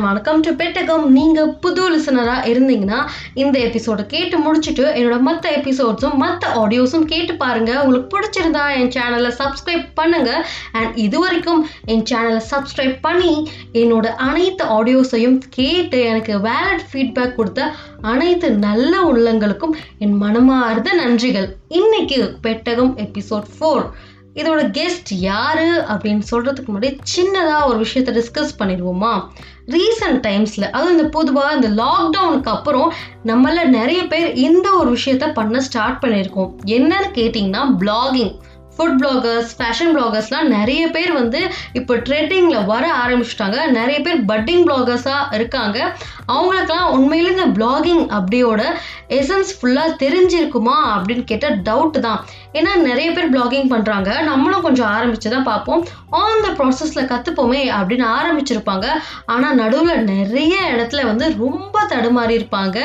And வணக்கம் to பெட்டகம் நீங்கள் புது லிசனராக இருந்தீங்கன்னா இந்த எபிசோடை கேட்டு முடிச்சுட்டு என்னோட மற்ற எபிசோட்ஸும் மற்ற ஆடியோஸும் கேட்டு பாருங்க. உங்களுக்கு பிடிச்சிருந்தா என் சேனலை சப்ஸ்கிரைப் பண்ணுங்க. அண்ட் இது வரைக்கும் என் சேனலை சப்ஸ்கிரைப் பண்ணி என்னோட அனைத்து ஆடியோஸையும் கேட்டு எனக்கு வேலட் ஃபீட்பேக் கொடுத்த அனைத்து நல்ல உள்ளங்களுக்கும் என் மனமார்ந்த நன்றிகள். இன்னைக்கு பெட்டகம் எபிசோட் ஃபோர் இதோட கெஸ்ட் யாரு அப்படின்னு சொல்றதுக்கு முன்னாடி சின்னதா ஒரு விஷயத்த டிஸ்கஸ் பண்ணிடுவோமா? ரீசன்ட் டைம்ஸ்ல அதுவும் இந்த பொதுவாக இந்த லாக்டவுனுக்கு அப்புறம் நம்மள நிறைய பேர் இந்த ஒரு விஷயத்த பண்ண ஸ்டார்ட் பண்ணியிருக்கோம். என்னன்னு கேட்டிங்கன்னா பிளாகிங் ஃபுட் பிளாகர்ஸ் ஃபேஷன் பிளாகர்ஸ்லாம் நிறைய பேர் வந்து இப்போ ட்ரெண்டிங்கில் வர ஆரம்பிச்சிட்டாங்க. நிறைய பேர் பட்டிங் பிளாகர்ஸாக இருக்காங்க. அவங்களுக்கெல்லாம் உண்மையிலே இந்த பிளாகிங் அப்படியோட எசன்ஸ் ஃபுல்லாக தெரிஞ்சிருக்குமா அப்படின்னு கேட்டால் டவுட் தான். ஏன்னா நிறைய பேர் பிளாகிங் பண்ணுறாங்க நம்மளும் கொஞ்சம் ஆரம்பித்து தான் பார்ப்போம் ஆன் த ப்ராசஸில் கற்றுப்போமே அப்படின்னு ஆரம்பிச்சிருப்பாங்க. ஆனால் நடுவில் நிறைய இடத்துல வந்து ரொம்ப தடுமாறி இருப்பாங்க.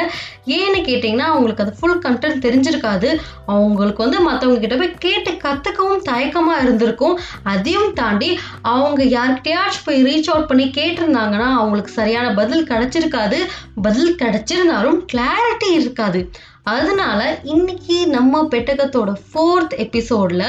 ஏன்னு கேட்டிங்கன்னா அவங்களுக்கு அது ஃபுல் கண்டென்ட் தெரிஞ்சிருக்காது. அவங்களுக்கு வந்து மற்றவங்க கிட்ட போய் கேட்டு கற்றுக்கவும் தயக்கமாக இருந்திருக்கும். அதையும் தாண்டி அவங்க யார்கிட்டயாச்சும் போய் ரீச் அவுட் பண்ணி கேட்டிருந்தாங்கன்னா அவங்களுக்கு சரியான பதில் கிடைச்சிருக்காது. பதில் கிடைச்சிருந்தாலும் கிளாரிட்டி இருக்காது. அதனால இன்னைக்கு நம்ம பெட்டகத்தோட ஃபோர்த் எபிசோடில்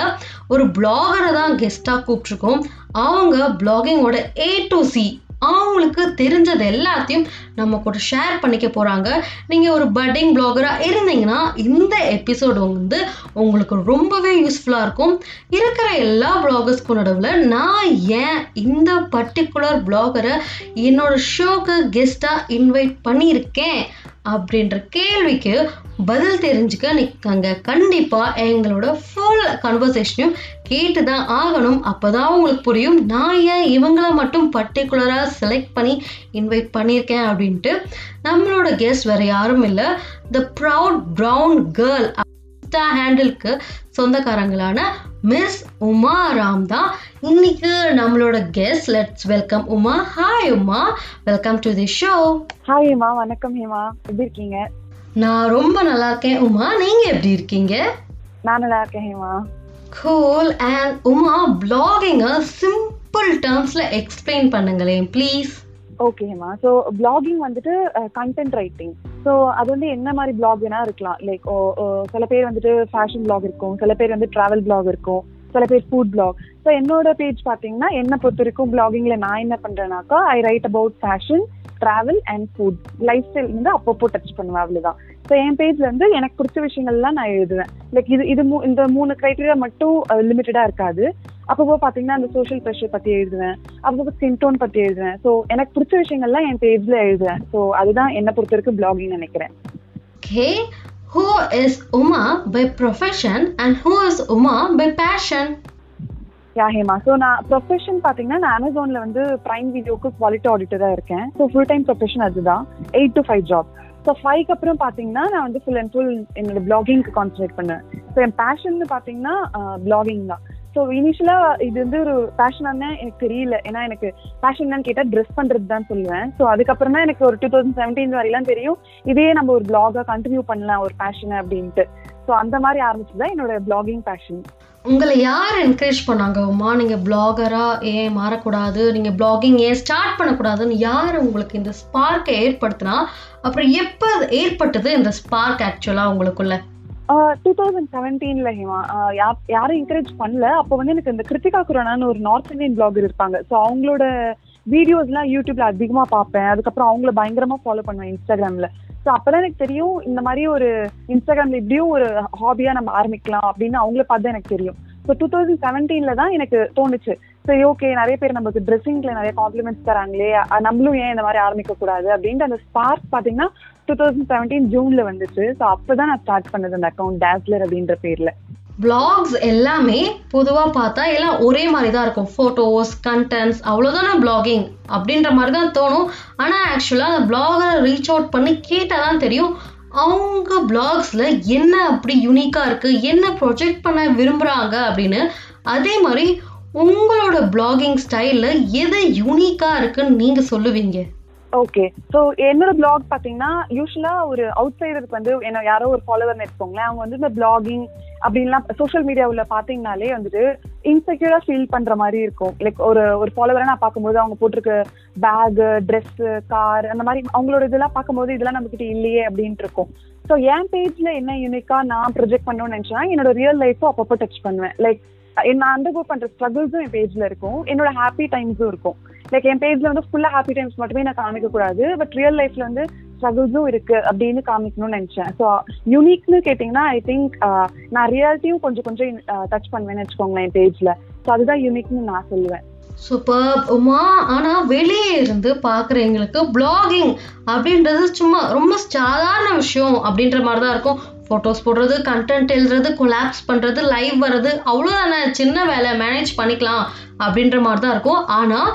ஒரு பிளாகரை தான் கெஸ்ட்டாக கூப்பிட்ருக்கோம் அவங்க பிளாகிங்கோட ஏ டு சி அவங்களுக்கு தெரிஞ்சது எல்லாத்தையும் நம்ம கூட ஷேர் பண்ணிக்க போகிறாங்க நீங்கள் ஒரு பட்டிங் பிளாகராக இருந்தீங்கன்னா இந்த எபிசோடு வந்து உங்களுக்கு ரொம்பவே யூஸ்ஃபுல்லாக இருக்கும். இருக்கிற எல்லா பிளாகர்ஸ்க்கும் நடுவில் நான் ஏன் இந்த பர்டிகுலர் பிளாகரை என்னோட ஷோக்கு கெஸ்ட்டாக இன்வைட் பண்ணியிருக்கேன் அப்படின்ற கேள்விக்கு பதில் தெரிஞ்சுக்க நிற்காங்க கண்டிப்பாக எங்களோட ஃபுல் கன்வர்சேஷனையும் கேட்டு தான் ஆகணும். அப்போ தான் உங்களுக்கு புரியும். நான் ஏன் இவங்கள மட்டும் பர்டிகுலராக செலக்ட் பண்ணி இன்வைட் பண்ணியிருக்கேன் அப்படின்ட்டு நம்மளோட கெஸ்ட் வேறு யாரும் இல்லை. The proud brown girl insta ஹேண்டிலுக்கு சொந்தக்காரங்களான மிஸ் உமா ராம் தான். இன்னைக்கு நம்மளோட guest let's welcome Uma. Hi Uma. Welcome to the show hi Uma. வணக்கம் ஹேமா. எப்படி இருக்கீங்க? நான் ரொம்ப நல்லா இருக்கேன். உமா நீங்க எப்படி இருக்கீங்க? நான் நல்லா இருக்கேன் ஹேமா. கூல் அண்ட் உமா பிளாகிங்க சிம்பிள் டேர்ம்ஸ்ல எக்ஸ்பிளைன் பண்ணுங்களேன் please okay Hema. So blogging வந்துட்டு கண்டென்ட் ரைட்டிங் ஸோ அது வந்து என்ன மாதிரி பிளாக் வேணா இருக்கலாம். லைக் சில பேர் வந்துட்டு ஃபேஷன் பிளாக் இருக்கும். சில பேர் வந்து ட்ராவல் பிளாக் இருக்கும். சில பேர் ஃபுட் பிளாக் ஸோ என்னோட பேஜ் பார்த்தீங்கன்னா என்னை பொறுத்த வரைக்கும் பிளாகிங்ல நான் என்ன பண்றேனாக்கா I write about fashion travel and food lifestyle வந்து அப்பப்போ டச் பண்ணுவேன் அவ்வளவுதான். ஸோ என் பேஜ்ல வந்து எனக்கு பிடிச்ச விஷயங்கள்லாம் நான் எழுதுவேன். லைக் இது இது மூ இந்த மூணு கிரைட்டீரியா மட்டும் லிமிட்டடா இருக்காது. அப்பப்போ பார்த்தீங்கன்னா அந்த சோஷியல் ப்ரெஷர் பத்தி எழுதுவேன். அப்பப்போ ஸ்கின் டோன் பத்தி எழுதுவேன். ஸோ எனக்கு பிடிச்ச விஷயங்கள்லாம் என் பேஜ்ல எழுதுவேன். ஸோ அதுதான் என்னை பொறுத்த வரைக்கும் பிளாகிங் நினைக்கிறேன். Okay who is Uma by profession and who is Uma by passion yeah Hema so நான் ப்ரொஃபஷன் பார்த்தீங்கன்னா நான் அமேசானில் வந்து ப்ரைம் வீடியோக்கு குவாலிட்டி ஆடிட்டராக இருக்கேன். ஸோ ஃபுல் டைம் ப்ரொஃபஷன் அதுதான். Eight to five job so ஃபைவ்க்கு அப்புறம் பார்த்தீங்கன்னா நான் வந்து ஃபுல் அண்ட் ஃபுல் என்னோட பிளாகிங்க்கு கான்சன்ட்ரேட் பண்ணேன் ஸோ என் பேஷன் பார்த்தீங்கன்னா பிளாகிங் தான். ஸோ இனிஷியலாக இது வந்து ஒரு பேஷனானே எனக்கு தெரியல. ஏன்னா எனக்கு பேஷன் என்னன்னு கேட்டால் ட்ரெஸ் பண்ணுறது தான் சொல்லுவேன். ஸோ அதுக்கப்புறம் தான் எனக்கு ஒரு டூ தௌசண்ட் செவன்டீன் வரையெல்லாம் தெரியும். இதே நம்ம ஒரு பிளாகாக கண்டினியூ பண்ணலாம் ஒரு பேஷனை அப்படின்ட்டு. ஸோ அந்த மாதிரி ஆரம்பிச்சு தான் என்னோட பிளாகிங் பேஷன் உங்களை யார் என்கரேஜ் பண்ணாங்க? அம்மா நீங்கள் பிளாகராக ஏன் மாறக்கூடாது? நீங்கள் பிளாகிங் ஏன் ஸ்டார்ட் பண்ணக்கூடாதுன்னு யார் உங்களுக்கு இந்த ஸ்பார்க்கை ஏற்படுத்தினா? அப்புறம் எப்போ ஏற்பட்டது இந்த ஸ்பார்க் ஆக்சுவலாக உங்களுக்குள்ள? டூ தௌசண்ட் செவன்டீன்ல ஹிமா. யாரும் என்கரேஜ் பண்ணல. அப்போ வந்து எனக்கு இந்த கிருத்திகா குரானான்னு ஒரு நார்த் இந்தியன் பிளாகர் இருப்பாங்க. ஸோ அவங்களோட வீடியோஸ்லாம் யூடியூப்ல அதிகமாக பார்ப்பேன். அதுக்கப்புறம் அவங்கள பயங்கரமாக ஃபாலோ பண்ணுவேன் இன்ஸ்டாகிராமில் ஸோ அப்பதான் எனக்கு தெரியும் இந்த மாதிரி ஒரு இன்ஸ்டாகிராம்ல இப்படியும் ஒரு ஹாபியா நம்ம ஆரம்பிக்கலாம் அப்படின்னு அவங்கள பார்த்து எனக்கு தெரியும். ஸோ டூ தௌசண்ட் செவன்டீன்ல தான் எனக்கு தோணுச்சு. சரி ஓகே நிறைய பேர் நமக்கு ட்ரெஸ்ஸிங்ல நிறைய காம்ப்ளிமெண்ட்ஸ் தராங்களே நம்மளும் ஏன் இந்த மாதிரி ஆரம்பிக்க கூடாது அப்படின்ட்டு அந்த ஸ்பார்க் பாத்தீங்கன்னா டூ தௌசண்ட் செவன்டீன் ஜூன்ல வந்துச்சு. ஸோ அப்பதான் நான் ஸ்டார்ட் பண்ணது அந்த அக்கௌண்ட் டேஸ்லர் அப்படின்ற பேர்ல. பிளாக்ஸ் எல்லாமே பொதுவாக பார்த்தா எல்லாம் ஒரே மாதிரி தான் இருக்கும். ஃபோட்டோஸ் கண்டென்ட்ஸ் அவ்வளோதானே பிளாகிங் அப்படின்ற மாதிரி தான் தோணும் ஆனால் ஆக்சுவலாக அந்த பிளாகரை ரீச் அவுட் பண்ணி கேட்டால் தான் தெரியும் அவங்க பிளாக்ஸில் என்ன அப்படி யூனிக்காக இருக்குது என்ன ப்ரொஜெக்ட் பண்ண விரும்புகிறாங்க அப்படின்னு. அதே மாதிரி உங்களோட பிளாகிங் ஸ்டைலில் எது யூனிக்காக இருக்குன்னு நீங்கள் சொல்லுவீங்க? ஓகே ஸோ என்னோட பிளாக் பார்த்தீங்கன்னா யூஸ்வலாக ஒரு அவுட் சைடருக்கு வந்து என்ன யாரோ ஒரு ஃபாலோவர்னு எடுத்துக்கோங்களேன் அவங்க வந்து இந்த பிளாகிங் அப்படின்லாம் சோஷியல் மீடியாவில் பார்த்தீங்கனாலே வந்துட்டு இன்செக்யூரா ஃபீல் பண்ற மாதிரி இருக்கும். லைக் ஒரு ஒரு ஃபாலோவரை நான் பார்க்கும்போது அவங்க போட்டிருக்க பேக் ட்ரெஸ் கார் அந்த மாதிரி அவங்களோட இதெல்லாம் பார்க்கும்போது இதெல்லாம் நம்ம கிட்ட இல்லையே அப்படின்ட்டு இருக்கும். ஸோ என் பேஜ்ல என்ன யூனிக்கா நான் ப்ரொஜெக்ட் பண்ணணும்னு நினைச்சா என்னோட ரியல் லைஃப்பும் அப்பப்போ டச் பண்ணுவேன். லைக் நான் அண்டர்கோ பண்ற ஸ்ட்ரகிள்ஸும் என் பேஜ்ல இருக்கும். என்னோட ஹாப்பி டைம்ஸும் இருக்கும். லைக் என் பேஜ்ல வந்து ஃபுல்லா ஹாப்பி டைம்ஸ் மட்டுமே நான் காமிக்க கூடாது பட் ரியல் லைஃப்ல வந்து ஸ்ட்ரகிள்ஸும் இருக்கு அப்படின்னு காமிக்கணும்னு நினைச்சேன். ஸோ யூனிக்னு கேட்டிங்கன்னா ஐ திங்க் நான் ரியாலிட்டியும் கொஞ்சம் கொஞ்சம் டச் பண்ணுவேன்னு வச்சுக்கோங்களேன் என் பேஜ்ல ஸோ அதுதான் யூனிக்னு நான் சொல்லுவேன். சூப்பர் உமா ஆனா வெளியே இருந்து பாக்குறவங்களுக்கு பிளாகிங் அப்படின்றது சும்மா ரொம்ப சாதாரண விஷயம் அப்படின்ற மாதிரி தான் இருக்கும். ஃபோட்டோஸ் போடுறது கண்டென்ட் எழுதுறது கொலாப்ஸ் பண்றது லைவ் வர்றது அவ்வளோதானே சின்ன வேலை மேனேஜ் பண்ணிக்கலாம் அப்படின்ற மாதிரி தான் இருக்கும். ஆனால்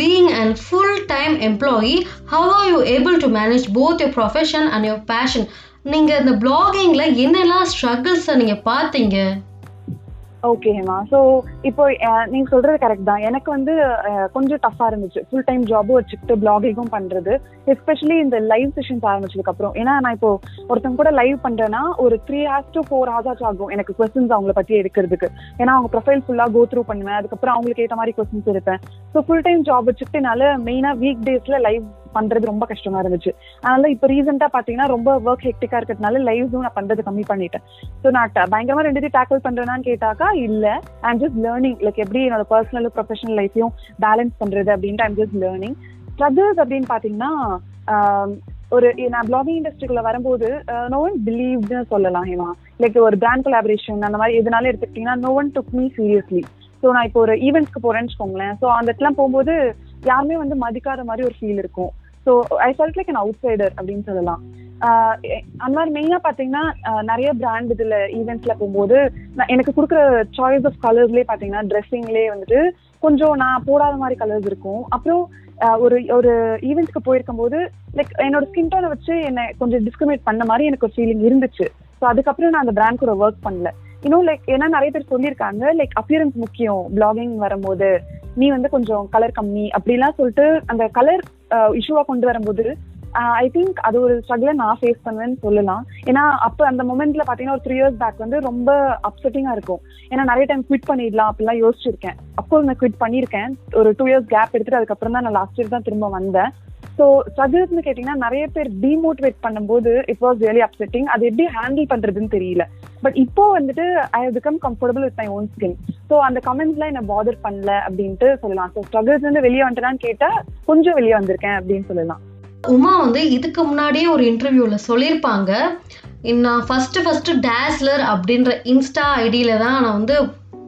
being and full time employee how are you able to manage both your profession and your passion நீங்கள் இந்த பிளாகிங்கில் என்னெல்லாம் ஸ்ட்ரகிள்ஸை நீங்கள் பார்த்தீங்க? ஓகே ஹேமா ஸோ இப்போ நீங்க சொல்றது கரெக்ட் தான். எனக்கு வந்து கொஞ்சம் டஃபா இருந்துச்சு. ஃபுல் டைம் ஜாபும் வச்சுக்கிட்டு பிளாகிங்கும் பண்றது. எஸ்பெஷலி இந்த லைவ் செஷன்ஸ் ஆரம்பிச்சதுக்கு அப்புறம். ஏன்னா நான் இப்போ ஒருத்தவங்க கூட லைவ் பண்றேன்னா ஒரு three hours to four hours ஆகும் எனக்கு கொஸ்டின்ஸ் அவங்கள பத்தி எடுக்கிறதுக்கு. ஏன்னா அவங்க ப்ரொஃபைல் ஃபுல்லா கோ த்ரூ பண்ணுவேன். அதுக்கப்புறம் அவங்களுக்கு ஏற்ற மாதிரி கொஸ்டின்ஸ் எடுப்பேன். ஸோ ஃபுல் டைம் ஜாப் வச்சுக்கிட்டு என்னால மெயினா வீக் டேஸ்ல லைவ் பண்றது ரொம்ப கஷ்டமா இருந்துச்சு. அதனால இப்போ ரீசெண்டா பாத்தீங்கன்னா ரொம்ப ஒர்க் ஹெக்டிக்கா இருக்கிறதுனால லைவ்ஸும் நான் பண்றது கம்மி பண்ணிட்டேன். ஸோ நான் பயங்கரமா ரெண்டுத்தையும் டேக்கிள் பண்றேனான்னு கேட்டாக்கா இல்ல. ஐம் ஜஸ்ட் லேர்னிங் லைக் எப்படி என்னோட பர்சனல் ப்ரொஃபஷனல் லைஃபையும் பேலன்ஸ் பண்றது அப்படின்ட்டு ஐம் ஜஸ்ட் லேர்னிங் ஸ்ட்ரகிள்ஸ் அப்படின்னு பாத்தீங்கன்னா ஒரு நான் பிளாகிங் இண்டஸ்ட்ரிக்குள்ள வரும்போது நோ ஒன் பிலீவ்னு சொல்லலாம் ஹேமா. லைக் ஒரு பிராண்ட் கொலாபரேஷன் அந்த மாதிரி எதுனாலும் எடுத்துக்கிட்டீங்கன்னா no one took me seriously so நான் இப்போ ஒரு ஈவெண்ட்ஸ்க்கு போறேன்னு வச்சுக்கோங்களேன். ஸோ அந்த இடத்துல போகும்போது யாருமே வந்து மதிக்காத மாதிரி ஒரு ஃபீல் இருக்கும். So I felt like an outsider அப்படின்னு சொல்லலாம். அந்த மாதிரி மெயினா பாத்தீங்கன்னா நிறைய பிராண்ட் இதுல ஈவெண்ட்ஸ்ல போகும்போது நான் எனக்கு கொடுக்குற சாய்ஸ் ஆஃப் கலர்ஸ்லேயே பாத்தீங்கன்னா ட்ரெஸ்ஸிங்லேயே வந்துட்டு கொஞ்சம் நான் போடாத மாதிரி கலர்ஸ் இருக்கும். அப்புறம் ஒரு ஒரு ஈவெண்ட்ஸ்க்கு போயிருக்கும் போது லைக் என்னோட ஸ்கின் டோனை வச்சு என்னை கொஞ்சம் டிஸ்கிரிமினேட் பண்ண மாதிரி எனக்கு ஒரு ஃபீலிங் இருந்துச்சு. ஸோ அதுக்கப்புறம் நான் அந்த பிராண்ட் கூட ஒர்க் பண்ணல. இன்னும் லைக் ஏன்னா நிறைய பேர் சொல்லியிருக்காங்க லைக் அப்பியரன்ஸ் முக்கியம். பிளாகிங் வரும்போது நீ வந்து கொஞ்சம் கலர் கம்மி அப்படிலாம் சொல்லிட்டு அந்த கலர் இஷ்யூவா கொண்டு வரும்போது ஐ திங்க் அது ஒரு ஸ்ட்ரகிளை நான் ஃபேஸ் பண்ணுவேன்னு சொல்லலாம். ஏன்னா அப்போ அந்த மொமெண்ட்ல பாத்தீங்கன்னா ஒரு த்ரீ இயர்ஸ் பேக் வந்து ரொம்ப அப்செட்டிங்கா இருக்கும். ஏன்னா நிறைய டைம் குவிட் பண்ணிடலாம் அப்படிலாம் யோசிச்சிருக்கேன். அப்போ நான் குவிட் பண்ணியிருக்கேன். ஒரு டூ இயர்ஸ் கேப் எடுத்துட்டு அதுக்கப்புறம் தான் நான் லாஸ்ட் இயர் தான் திரும்ப வந்தேன். ஸோ ஸ்ட்ரகிள்ஸ்னு கேட்டிங்கன்னா நிறைய பேர் டிமோட்டிவேட் பண்ணும்போது இட் வாஸ் ரியலி அப்செட்டிங் அது எப்படி ஹேண்டில் பண்றதுன்னு தெரியல. பட் இப்போ வந்துட்டு I have become comfortable with my own skin so அந்த கமெண்ட்ஸ்லாம் என்ன பாதர் பண்ணல அப்படின்ட்டு சொல்லலாம். ஸோ ஸ்ட்ரகிள்ஸ் வந்து வெளியே வந்துட்டேனான்னு கேட்டா கொஞ்சம் வெளியே வந்திருக்கேன் அப்படின்னு சொல்லலாம். உமா வந்து இதுக்கு முன்னாடியே ஒரு இன்டர்வியூல சொல்லியிருப்பாங்க. நான் ஃபர்ஸ்ட் ஃபர்ஸ்ட் டேஸ்லர் அப்படின்ற இன்ஸ்டா ஐடியில தான் நான் வந்து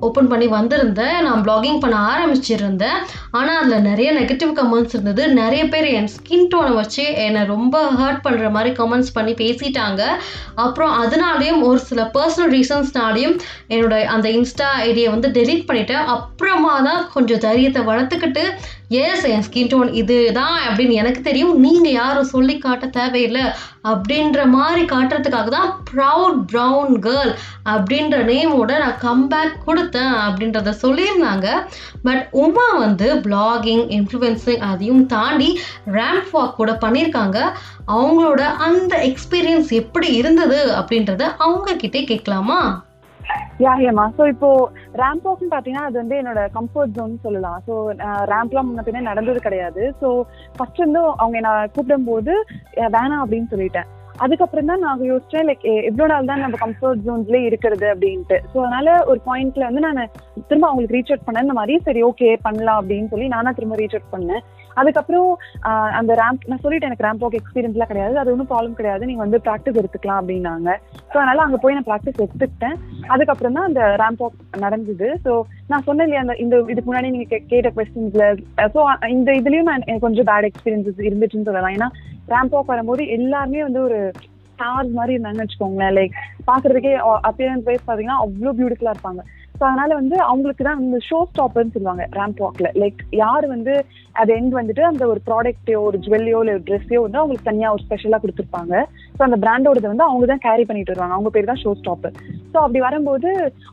ஓப்பன் பண்ணி வந்திருந்தேன். நான் ப்ளாகிங் பண்ண ஆரம்பிச்சிருந்தேன். ஆனால் அதில் நிறைய நெகட்டிவ் கமெண்ட்ஸ் இருந்தது. நிறைய பேர் என் ஸ்கின் டோனை வச்சு என்னை ரொம்ப ஹர்ட் பண்ணுற மாதிரி கமெண்ட்ஸ் பண்ணி பேசிட்டாங்க. அப்புறம் அதனாலேயும் ஒரு சில பர்சனல் ரீசன்ஸ்னாலையும் என்னோட அந்த இன்ஸ்டா ஐடியை வந்து டெலீட் பண்ணிட்டேன். அப்புறமா தான் கொஞ்சம் தைரியத்தை வளர்த்துக்கிட்டு எஸ் என் ஸ்கின் டோன் இதுதான் அப்படின்னு எனக்கு தெரியும். நீங்கள் யாரும் சொல்லி காட்ட தேவையில்லை. அப்படின்ற மாதிரி காட்டுறதுக்காக தான் ப்ரவுட் ப்ரௌன் கேர்ள் அப்படின்ற நேமோட நான் கம்பேக் கொடுத்தேன் அப்படின்றத சொல்லியிருந்தாங்க. பட் உமா வந்து பிளாகிங் இன்ஃப்ளூயன்சிங் அதையும் தாண்டி ரேம்ப் வாக் கூட பண்ணியிருக்காங்க. அவங்களோட அந்த எக்ஸ்பீரியன்ஸ் எப்படி இருந்தது அப்படின்றத அவங்க கிட்டே கேட்கலாமா? யா ஹேமா ஸோ இப்போ ரேம்ப் வாக்னு பார்த்தீங்கன்னா அது வந்து என்னோட கம்ஃபர்ட் ஜோன் சொல்லலாம். ஸோ ரேம்ப்லாம் முன்ன பின்ன நடந்தது கிடையாது. ஸோ ஃபர்ஸ்ட் வந்து அவங்க என்ன கூப்பிடும்போது வேணாம் அப்படின்னு சொல்லிட்டேன். அதுக்கப்புறம் தான் நான் யோசிச்சேன் லைக் எவ்வளோ நாள் தான் நம்ம கம்ஃபர்ட் ஜோன்ஸ்லேயே இருக்கிறது அப்படின்ட்டு. ஸோ அதனால ஒரு பாயிண்ட்ல வந்து நான் திரும்ப அவங்களுக்கு ரீச் அவுட் பண்ணேன். இந்த மாதிரி சரி ஓகே பண்ணலாம் அப்படின்னு சொல்லி நானா திரும்ப ரீச் அவுட் பண்ணேன். அதுக்கப்புறம் ஆஹ் அந்த ரேம்ப் நான் சொல்லிட்டேன் எனக்கு ரேம்ப் வாக் எக்ஸ்பீரியன்ஸ்லாம் கிடையாது. அது ஒன்றும் ப்ராப்ளம் கிடையாது. நீங்க வந்து ப்ராக்டிஸ் எடுத்துக்கலாம் அப்படின்னாங்க. ஸோ அதனால அங்கே போய் நான் ப்ராக்டிஸ் எடுத்துக்கிட்டேன். அதுக்கப்புறம் தான் அந்த ரேம்ப் வாக் நடந்தது. ஸோ நான் சொன்னேன் இல்லையா அந்த இந்த இதுக்கு முன்னாடி நீங்க கே- கேட்ட கொஸ்டின்ஸ்ல ஸோ இந்த இதுலயும் நான் எனக்கு கொஞ்சம் பேட் எக்ஸ்பீரியன்சஸ் இருந்துச்சுன்னு சொல்லலாம். ஏன்னா ரேம்ப் வாக் வரும்போது எல்லாருமே வந்து ஒரு ஸ்டார்ஸ் மாதிரி இருந்தாங்கன்னு வச்சுக்கோங்களேன். லைக் பாக்குறதுக்கே அப்பியரன்ஸ் வைஸ் பாத்தீங்கன்னா அவ்வளோ பியூட்டிஃபுல்லா இருப்பாங்க. ஸோ அதனால வந்து அவங்களுக்கு தான் வந்து ஷோ ஸ்டாப்பர்னு சொல்லுவாங்க ரேம்ப் வாக்ல லைக் யார் வந்து அது எண்ட் வந்துட்டு அந்த ஒரு ப்ராடக்ட்டையோ ஒரு ஜுவல்லையோ இல்லை ட்ரெஸ்ஸையோ வந்து அவங்களுக்கு தனியா ஒரு ஸ்பெஷலா கொடுத்துருப்பாங்க. ஸோ அந்த பிராண்டோடது வந்து அவங்க தான் கேரி பண்ணிட்டு வருவாங்க. அவங்க பேர் தான் ஷோ ஸ்டாப்பர் ஸோ அப்படி வரும்போது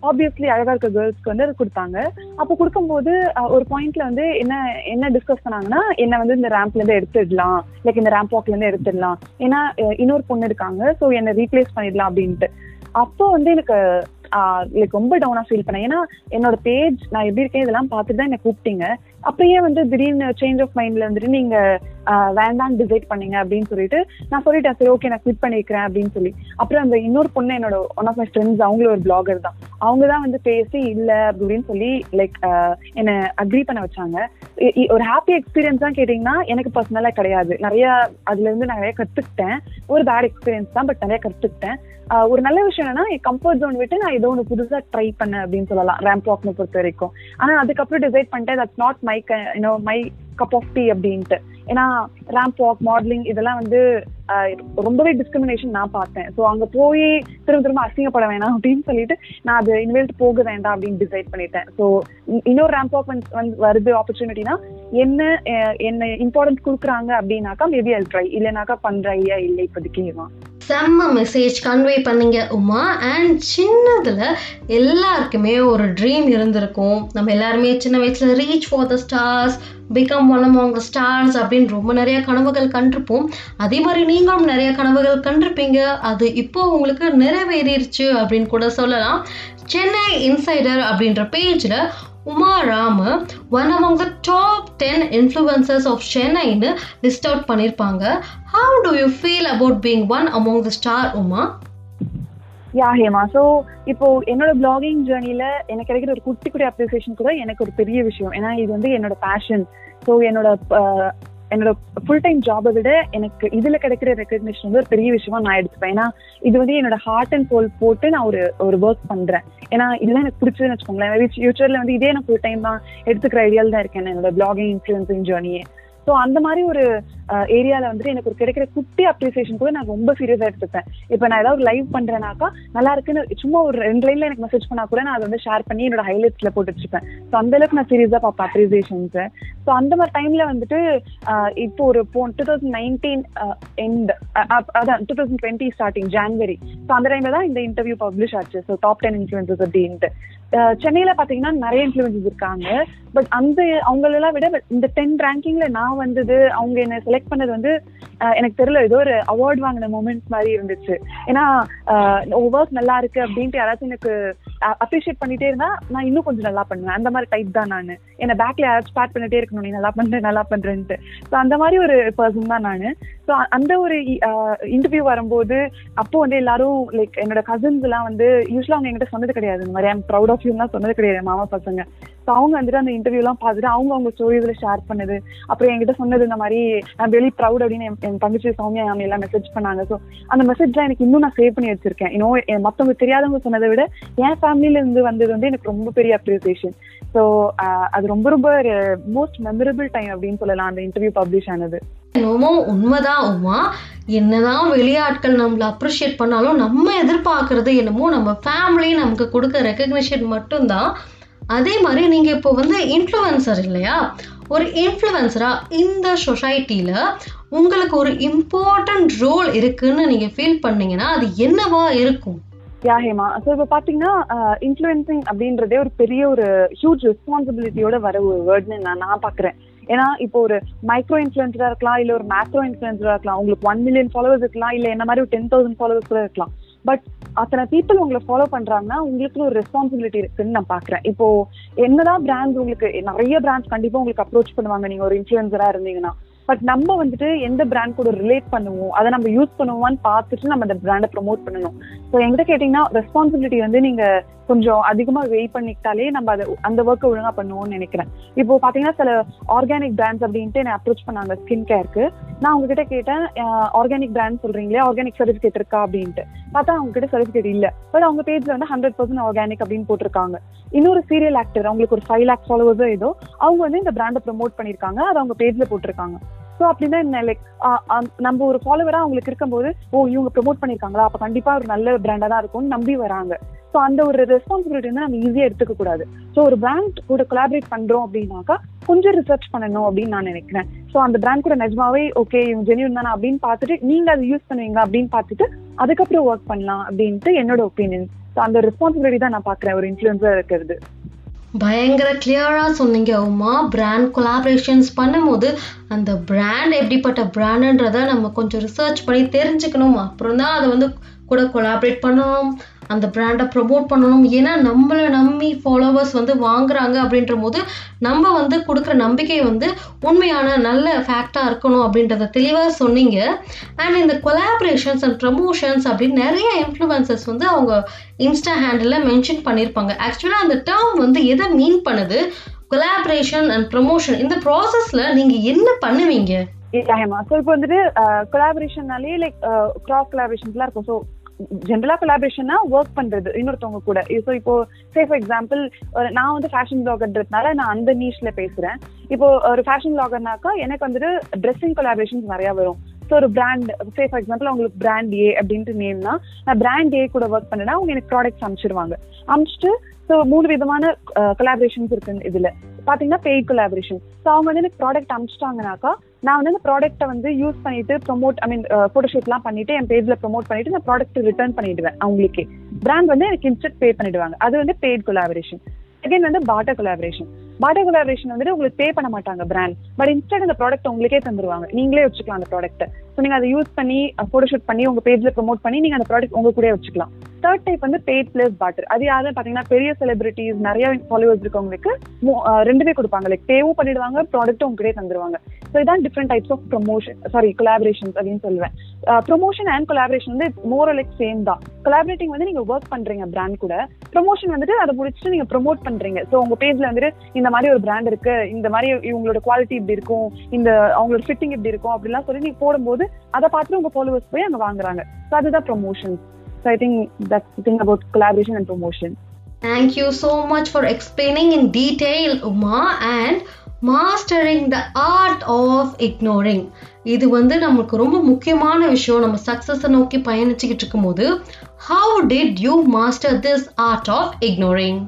ஆப்வியஸ்லி அழகா இருக்க கேர்ள்ஸ்க்கு வந்து அது கொடுத்தாங்க. அப்போ கொடுக்கும்போது ஒரு பாயிண்ட்ல வந்து என்ன என்ன டிஸ்கஸ் பண்ணாங்கன்னா என்ன வந்து இந்த ரேம்ப்ல இருந்து எடுத்துடலாம் லைக் இந்த ரேம்ப் வாக்ல இருந்து எடுத்துடலாம் ஏன்னா இன்னொரு பொண்ணு இருக்காங்க. ஸோ என்னை ரீப்ளேஸ் பண்ணிடலாம் அப்படின்ட்டு. அப்போ வந்து எனக்கு லைக் ரொம்ப டவுனா ஃபீல் பண்ணேன். ஏன்னா என்னோட பேஜ் நான் எப்படி இருக்கேன் இதெல்லாம் பார்த்துட்டு தான் என்ன கூப்பிட்டீங்க. அப்பயே வந்து திடீர்னு சேஞ்ச் ஆஃப் மைண்ட்ல வந்துட்டு நீங்க வேண்டாம் டிசைட் பண்ணீங்க அப்படின்னு சொல்லிட்டு நான் சொல்லிட்டேன் சரி ஓகே நான் குவிட் பண்ணிக்கிறேன் அப்படின்னு சொல்லி. அப்புறம் அந்த இன்னொரு பொண்ணு என்னோட ஒன் ஆஃப் மை ஃப்ரெண்ட்ஸ் அவங்களும் ஒரு பிளாகர் தான். அவங்க தான் வந்து பேசி இல்ல அப்படின்னு சொல்லி லைக் என்னை அக்ரி பண்ண வச்சாங்க. ஒரு ஹாப்பி எக்ஸ்பீரியன்ஸ் தான் கேட்டிங்கன்னா எனக்கு பர்சனலா கிடையாது. நிறைய அதுல இருந்து நிறைய கத்துக்கிட்டேன். ஒரு பேட் எக்ஸ்பீரியன்ஸ் தான் பட் நிறைய கத்துக்கிட்டேன். ஒரு நல்ல விஷயம் என்னன்னா என் கம்ஃபர்ட் ஜோன் விட்டு நான் ஏதோ ஒன்று புதுசா ட்ரை பண்ணேன் அப்படின்னு சொல்லலாம் ரேம்ப் வாக்னு பொறுத்த வரைக்கும். ஆனா அதுக்கப்புறம் டிசைட் பண்ணிட்டேன் that's not my you know my cup of tea அப்படின்ட்டு. ஏன்னா ரேம்ப் வாக் மாடலிங் இதெல்லாம் வந்து ரொம்பவே டிஸ்கிரிமினேஷன் நான் பார்த்தேன். ஸோ அங்க போய் திரும்ப திரும்ப அசிங்கப்பட வேணாம் அப்படின்னு சொல்லிட்டு நான் அது இன்வெல்ட் போக வேண்டாம் அப்படின்னு டிசைட் பண்ணிட்டேன். ஸோ இன்னொரு ரேம்ப் வாக் வந்து வருது ஆப்பர்ச்சுனிட்டினா என்ன என்ன இம்பார்ட்டன்ஸ் கொடுக்குறாங்க அப்படின்னாக்கா மேபி அல் ட்ரை இல்லைனாக்கா பண்ற ஐயா இல்லை இப்போதைக்கு தான் செம்ம மெசேஜ் கன்வே பண்ணிங்க உமா. அண்ட் சின்னதில் எல்லாருக்குமே ஒரு ட்ரீம் இருந்திருக்கும். நம்ம எல்லாருமே சின்ன வயசில் reach for the stars become one among the stars அப்படின்னு ரொம்ப நிறைய கனவுகள் கண்டிருப்போம். அதே மாதிரி நீங்களும் நிறைய கனவுகள் கண்டிருப்பீங்க. அது இப்போ உங்களுக்கு நிறைவேறிடுச்சு அப்படின்னு கூட சொல்லலாம். சென்னை இன்சைடர் அப்படின்ற பேஜில் Uma Rama one among the top ten influencers of சென்னைன்னு list out பண்ணியிருப்பாங்க how do you feel about being one among the star Uma? Yeah Hema. So இப்போ என்னோட பிளாகிங் ஜேர்னில எனக்கு கிடைக்கிற ஒரு குட்டி குட்டி அப்ரிசியேஷன் கூட எனக்கு ஒரு பெரிய விஷயம். ஏன்னா இது வந்து என்னோட பேஷன் ஸோ என்னோட என்னோட ஃபுல் டைம் ஜாபை விட எனக்கு இதுல கிடைக்கிற ரெக்கக்னிஷன் வந்து ஒரு பெரிய விஷயமா நான் எடுத்துப்பேன். ஏன்னா இது வந்து என்னோட ஹார்ட் அண்ட் சோல் போட்டு நான் ஒரு ஒரு ஒர்க் பண்றேன். ஏன்னா இதுதான் எனக்கு பிடிச்சதுன்னு வச்சுக்கோங்களேன். ஃபியூச்சர்ல வந்து இதே நான் ஃபுல் டைம் தான் எடுத்துக்கிற ஐடியால தான் இருக்கேன். என்னோட பிளாகிங் இன்ஃபுளுசிங் ஜேர்னியே ஸோ அந்த மாதிரி ஒரு ஏரியால வந்துட்டு எனக்கு ஒரு கிடைக்கிற குட்டி அப்ரிசியேஷன் கூட நான் ரொம்ப சீரியஸா எடுத்துப்பேன். இப்போ நான் ஏதாவது லைவ் பண்றேனாக்கா நல்லா இருக்குன்னு சும்மா ஒரு ரெண்டு லைன்ல எனக்கு மெசேஜ் பண்ணா கூட நான் அதை வந்து ஷேர் பண்ணி என்னோட ஹைலைட்ஸ்ல போட்டு வச்சுப்பேன். ஸோ அந்த அளவுக்கு நான் சீரியஸா பார்ப்பேன் அப்ரிசியேஷன்ஸ் ஸோ அந்த மாதிரி டைம்ல வந்துட்டு இப்போ ஒரு போ டூ தௌசண்ட் நைன்டீன் எண்ட் அதான் two thousand twenty starting January so அந்த டைம்ல தான் இந்த இன்டர்வியூ பப்ளிஷ் ஆச்சு. ஸோ டாப் டென் இன்ஃபுளுசஸ் அப்படின்ட்டு. சென்னையில பாத்தீங்கன்னா நிறைய இன்ஃபுளுசஸ் இருக்காங்க. பட் அந்த அவங்களெல்லாம் விட இந்த டென் ரேங்கிங்ல நான் வந்தது அவங்க என்ன செலக்ட் பண்ணது வந்து எனக்கு தெரியல ஏதோ ஒரு அவார்ட் வாங்கின மூமெண்ட்ஸ் மாதிரி இருந்துச்சு. ஏன்னா ஒர்க் நல்லா இருக்கு அப்படின்ட்டு யாராச்சும் எனக்கு அப்ரிஷியேட் பண்ணிட்டே இருந்தா நான் இன்னும் கொஞ்சம் நல்லா பண்ணுவேன். அந்த மாதிரி டைப் தான் நான். என்ன பேக்ல யாராச்சும் ஸ்டார்ட் பண்ணிட்டே இருக்கணும் நீ நல்லா பண்ற நல்லா பண்றேன்ட்டு. ஸோ அந்த மாதிரி ஒரு பர்சன் தான் நான். ஸோ அந்த ஒரு இன்டர்வியூ வரும்போது அப்போ வந்து எல்லாரும் லைக் என்னோட கசின்ஸ் எல்லாம் வந்து யூஸ்வலா அவங்க என்கிட்ட சொன்னது கிடையாது. இந்த மாதிரி ஐம் ப்ரௌட் ஆஃப் யூலாம் சொன்னது கிடையாது மாமா பசங்க. ஸோ அவங்க வந்துட்டு அந்த இன்டர்வியூ எல்லாம் பார்த்துட்டு அவங்க அவங்க ஸ்டோரிஸ்ல ஷேர் பண்ணது. அப்புறம் என்கிட்ட சொன்னது இந்த மாதிரி நான் வெளி ப்ரௌட் அப்படின்னு என் என் தங்கச்சி சௌமியா அவங்க எல்லாம் மெசேஜ் பண்ணாங்க. ஸோ அந்த மெசேஜ்லாம் எனக்கு இன்னும் நான் சேவ் பண்ணி வச்சிருக்கேன். இன்னும் மற்றவங்க தெரியாதவங்க சொன்னதை விட என் ஃபேமிலியில இருந்து வந்தது வந்து எனக்கு ரொம்ப பெரிய அப்ரிசியேஷன் ஸோ அது ரொம்ப ரொம்ப மோஸ்ட் மெமரபிள் டைம் அப்படின்னு சொல்லலாம். அந்த இன்டர்வியூ பப்ளிஷ் ஆனது. என்னமோ உண்மைதான் உமா. என்னதான் வெளியாட்கள் நம்மள அப்ரிஷியேட் பண்ணாலும் நம்ம எதிர்பார்க்கறது என்னமோ நம்ம ஃபேமிலி நமக்கு கொடுக்க ரெக்கக்னிஷன் மட்டும்தான். அதே மாதிரி நீங்க இப்போ வந்து இன்ஃப்ளூயன்சர் இல்லையா? ஒரு இன்ஃப்ளூயன்சரா இந்த சொசைட்டில உங்களுக்கு ஒரு இம்பார்ட்டன்ட் ரோல் இருக்குன்னு நீங்க ஃபீல் பண்ணீங்கன்னா அது என்னவா இருக்கும்? யா ஹேமா. ஸோ இப்போ பார்த்தீங்கன்னா இன்ஃப்ளூயன்சிங் அப்படின்றதே ஒரு பெரிய ஒரு ஹியூஜ் ரெஸ்பான்சிபிலிட்டியோட வர ஒரு வேர்ட்னு நான் நான் பார்க்குறேன் ஏன்னா இப்போ ஒரு மைக்ரோ இன்ஃப்ளூயன்சரா இருக்கலாம் இல்ல ஒரு மேக்ரோ இன்ஃப்ளூயன்சரா இருக்கலாம். உங்களுக்கு ஒன் மில்லியன் ஃபாலோவர்ஸ் இருக்கலாம் இல்ல என்ன மாதிரி ஒரு டென் தௌசண்ட் ஃபாலோவர்ஸ் கூட இருக்கலாம். பட் அத்தனை பீப்புள் உங்களை ஃபாலோ பண்றாங்கன்னா உங்களுக்கு ஒரு ரெஸ்பான்சிபிலிட்டி இருக்குன்னு நான் பாக்குறேன் இப்போ என்னதான் பிராண்ட்ஸ் உங்களுக்கு நிறைய பிராண்ட்ஸ் கண்டிப்பா உங்களுக்கு அப்ரோச் பண்ணுவாங்க. நீங்க ஒரு இன்ஃபுளுசரா இருந்தீங்கன்னா. பட் நம்ம வந்துட்டு எந்த பிராண்ட் கூட ரிலேட் பண்ணுவோம் அதை நம்ம யூஸ் பண்ணுவோம்னு பார்த்துட்டு நம்ம அந்த பிராண்டை ப்ரொமோட் பண்ணணும். ஸோ எங்கிட்ட கேட்டிங்கன்னா ரெஸ்பான்சிபிலிட்டி வந்து நீங்க கொஞ்சம் அதிகமா வெயிட் பண்ணிக்கிட்டாலே நம்ம அதை அந்த ஒர்க்கை ஒழுங்கா பண்ணுவோம்னு நினைக்கிறேன். இப்போ பாத்தீங்கன்னா சில ஆர்கானிக் பிராண்ட்ஸ் அப்படின்ட்டு என்ன அப்ரோச் பண்ணாங்க ஸ்கின் கேருக்கு நான் உங்ககிட்ட கேட்டேன் ஆர்கானிக் பிராண்ட் சொல்றீங்களே ஆர்கானிக் சர்டிஃபிகேட் இருக்கா? அப்படின்ட்டு. பார்த்தா அவங்க கிட்ட சர்டிபிகேட் இல்ல. பட் அவங்க பேஜ்ல வந்து ஹண்ட்ரட் பர்சன்ட் ஆர்கானிக் அப்படின்னு போட்டிருக்காங்க. இன்னொரு சீரியல் ஆக்டர் அவங்களுக்கு ஒரு ஃபைவ் லேக் ஃபாலோவர்ஸோ ஏதோ அவங்க வந்து இந்த பிராண்டை ப்ரொமோட் பண்ணிருக்காங்க அதை அவங்க பேஜ்ல போட்டிருக்காங்க. ஸோ அப்படின்னா என்ன லைக் நம்ம ஒரு ஃபாலோவரா அவங்களுக்கு இருக்கும்போது ஓ இவங்க ப்ரொமோட் பண்ணிருக்காங்களா அப்ப கண்டிப்பா ஒரு நல்ல பிராண்டா தான் இருக்கும்னு நம்பி வராங்க. ஸோ அந்த ஒரு ரெஸ்பான்சிபிலிட்டி வந்து நம்ம ஈஸியாக எடுத்துக்க கூடாது. ஸோ ஒரு பிராண்ட் கூட கொலாபரேட் பண்றோம் அப்படின்னாக்கா கொஞ்சம் ரிசர்ச் பண்ணணும் அப்படின்னு நான் நினைக்கிறேன். ஸோ அந்த பிராண்ட் கூட நிஜமாவே ஓகே இவங்க ஜெனியூன் தானே அப்படின்னு பார்த்துட்டு நீங்க அதை யூஸ் பண்ணுவீங்க அப்படின்னு பார்த்துட்டு அதுக்கப்புறம் ஒர்க் பண்ணலாம் அப்படின்ட்டு என்னோட ஒப்பீனியன் ஸோ அந்த ரெஸ்பான்சிபிலிட்டி தான் நான் பாக்குறேன் ஒரு இன்ஃப்ளூயன்ஸாக இருக்கிறது. பயங்கர கிளியரா சொன்னீங்க உமா. பிராண்ட் கொலாபரேஷன்ஸ் பண்ணும்போது அந்த பிராண்ட் எப்படிப்பட்ட பிராண்டுன்றத நம்ம கொஞ்சம் ரிசர்ச் பண்ணி தெரிஞ்சுக்கணும். அப்புறம் தான் அதை வந்து கூட கொலாபரேட் பண்ணணும் அந்த பிராண்டை ப்ரொமோட் பண்ணணும். ஏன்னா நம்மளை நம்பி ஃபாலோவர்ஸ் வந்து வாங்குறாங்க அப்படின்ற போது நம்ம வந்து கொடுக்குற நம்பிக்கை வந்து உண்மையான நல்ல ஃபேக்டாக இருக்கணும் அப்படின்றத தெளிவாக சொன்னீங்க. அண்ட் இந்த கொலாபரேஷன்ஸ் அண்ட் ப்ரமோஷன்ஸ் அப்படின்னு நிறைய இன்ஃப்ளூயன்சஸ் வந்து அவங்க இன்ஸ்டா ஹேண்டில் மென்ஷன் பண்ணியிருப்பாங்க. ஆக்சுவலாக அந்த டேர்ம் வந்து எதை மீன் பண்ணுது? கொலாபரேஷன் அண்ட் ப்ரமோஷன் இந்த ப்ராசஸில் நீங்கள் என்ன பண்ணுவீங்க? ஸோ இப்போ வந்துட்டு கொலாபரேஷன்னாலே லைக் கிராஸ் கொலாபரேஷன்ஸ்லாம் இருக்கும். ஸோ ஜென்ரலா கொலாபரேஷன்னா ஒர்க் பண்றது இன்னொருத்தவங்க கூட. ஸோ இப்போ சே ஃபார் எக்ஸாம்பிள் நான் வந்து ஃபேஷன் பிளாகர்ன்றதுனால நான் அந்த நீஷ்ல பேசுறேன். இப்போ ஒரு ஃபேஷன் பிளாகர்னாக்கா எனக்கு வந்துட்டு ட்ரெஸ்ஸிங் கொலாபரேஷன்ஸ் நிறைய வரும். ஸோ ஒரு பிராண்ட் சே ஃபார் எக்ஸாம்பிள் அவங்களுக்கு பிராண்ட் ஏ அப்படின்ட்டு நேம்னா நான் பிராண்ட் ஏ கூட ஒர்க் பண்ணேன்னா அவங்க எனக்கு ப்ராடக்ட்ஸ் அனுப்பிச்சிருவாங்க. அனுப்பிச்சிட்டு ஸோ மூணு விதமான கொலாபரேஷன்ஸ் இருக்கு இதுல. பாத்தீங்கன்னா பெய்ட் கொலாபரேஷன் ஸோ அவங்க வந்து எனக்கு ப்ராடக்ட் அனுப்பிச்சிட்டாங்கனாக்கா நான் வந்து அந்த ப்ராடக்ட்டை வந்து யூஸ் பண்ணிட்டு ப்ரொமோட் ஐ மீன் ஃபோட்டோஷூட்லாம் பண்ணிட்டு என் பேஜ்ல ப்ரொமோட் பண்ணிட்டு இந்த ப்ராடக்ட் ரிட்டர்ன் பண்ணிடுவேன் அவங்களுக்கே. பிராண்ட் வந்து எனக்கு இன்ஸ்டன்ட் பே பண்ணிடுவாங்க. அது வந்து பெய்ட் கொலாபரேஷன் செகண்ட் வந்து பாட்டர் கொலாபரேஷன் பாட்டர் கொலாபரேஷன் வந்துட்டு உங்களுக்கு பே பண்ண மாட்டாங்க பிராண்ட் பட் இன்ஸ்டன்ட் அந்த ப்ராடக்ட் உங்களுக்கே தந்துருவாங்க. நீங்களே வச்சுக்கலாம் அந்த ப்ராடக்ட் ஸோ நீங்க அதை யூஸ் பண்ணி ஃபோட்டோஷூட் பண்ணி உங்க பேஜ்ல ப்ரொமோட் பண்ணி நீங்க அந்த ப்ராடக்ட் உங்க கூட வச்சுக்கலாம். தேர்ட் டைப் வந்து பெய்ட் பிளஸ் பாட்டர் அது யாரும் பாத்தீங்கன்னா பெரிய செலிபிரிட்டிஸ் நிறைய ஃபாலோவர்ஸ் இருக்கவங்களுக்கு ரெண்டுமே கொடுப்பாங்க. லைக் பேவும் பண்ணிடுவாங்க ப்ராடக்ட்டும் உங்ககிட்டே தந்துருவாங்க. ஸோ இதான் different types of promotion sorry collaborations அப்படின்னு சொல்லுவேன். ப்ரொமோஷன் அண்ட் கொலாபரேஷன் வந்து மோர் லைக் சேம் தான். கொலாபரேட்டிங் வந்து நீங்க ஒர்க் பண்றீங்க பிராண்ட் கூட. ப்ரொமோஷன் வந்துட்டு அதை முடிச்சுட்டு நீங்க ப்ரொமோட் பண்றீங்க. ஸோ உங்க பேஜ்ல வந்துட்டு இந்த மாதிரி ஒரு பிராண்ட் இருக்கு இந்த மாதிரி இவங்களோட குவாலிட்டி இப்படி இருக்கும் இந்த அவங்களோட ஃபிட்டிங் இப்படி இருக்கும் அப்படிலாம் சொல்லி நீங்க போடும்போது அதை பார்த்துட்டு உங்க ஃபாலோவர்ஸ் போய் அங்க வாங்குறாங்க. ஸோ அதுதான் promotion so I think that's thing about collaboration and promotion Thank you so much for explaining in detail, Uma, and mastering the art of ignoring இது வந்து நமக்கு ரொம்ப முக்கியமான விஷயம். நம்ம சக்ஸஸை நோக்கி பயணிச்சுக்கிட்டு இருக்கும்போது how did you master this art of ignoring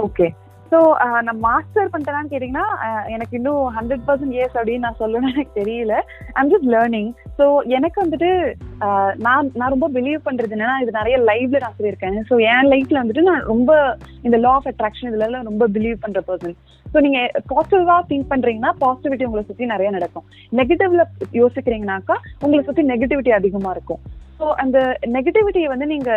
okay so நான் மாஸ்டர் பண்ணிட்டேனான்னு கேட்டிங்கன்னா எனக்கு இன்னும் ஹண்ட்ரட் பர்சன்ட் இயர்ஸ் அப்படின்னு நான் சொல்லணும்னு எனக்கு தெரியல. ஐம் ஜஸ்ட் லேர்னிங் ஸோ எனக்கு வந்துட்டு நான் நான் ரொம்ப பிலீவ் பண்றது என்னன்னா இது நிறைய லைவ்ல நான் சொல்லியிருக்கேன். ஸோ என் லைஃப்ல வந்துட்டு நான் ரொம்ப இந்த லா ஆஃப் அட்ராக்ஷன் இதுல ரொம்ப பிலீவ் பண்ற பர்சன் ஸோ நீங்க பாசிட்டிவா திங்க் பண்றீங்கன்னா பாசிட்டிவிட்டி உங்களை சுத்தி நிறைய நடக்கும். நெகட்டிவ்ல யோசிக்கிறீங்கனாக்கா உங்களை சுத்தி நெகட்டிவிட்டி அதிகமா இருக்கும். ஸோ அந்த நெகட்டிவிட்டியை வந்து நீங்க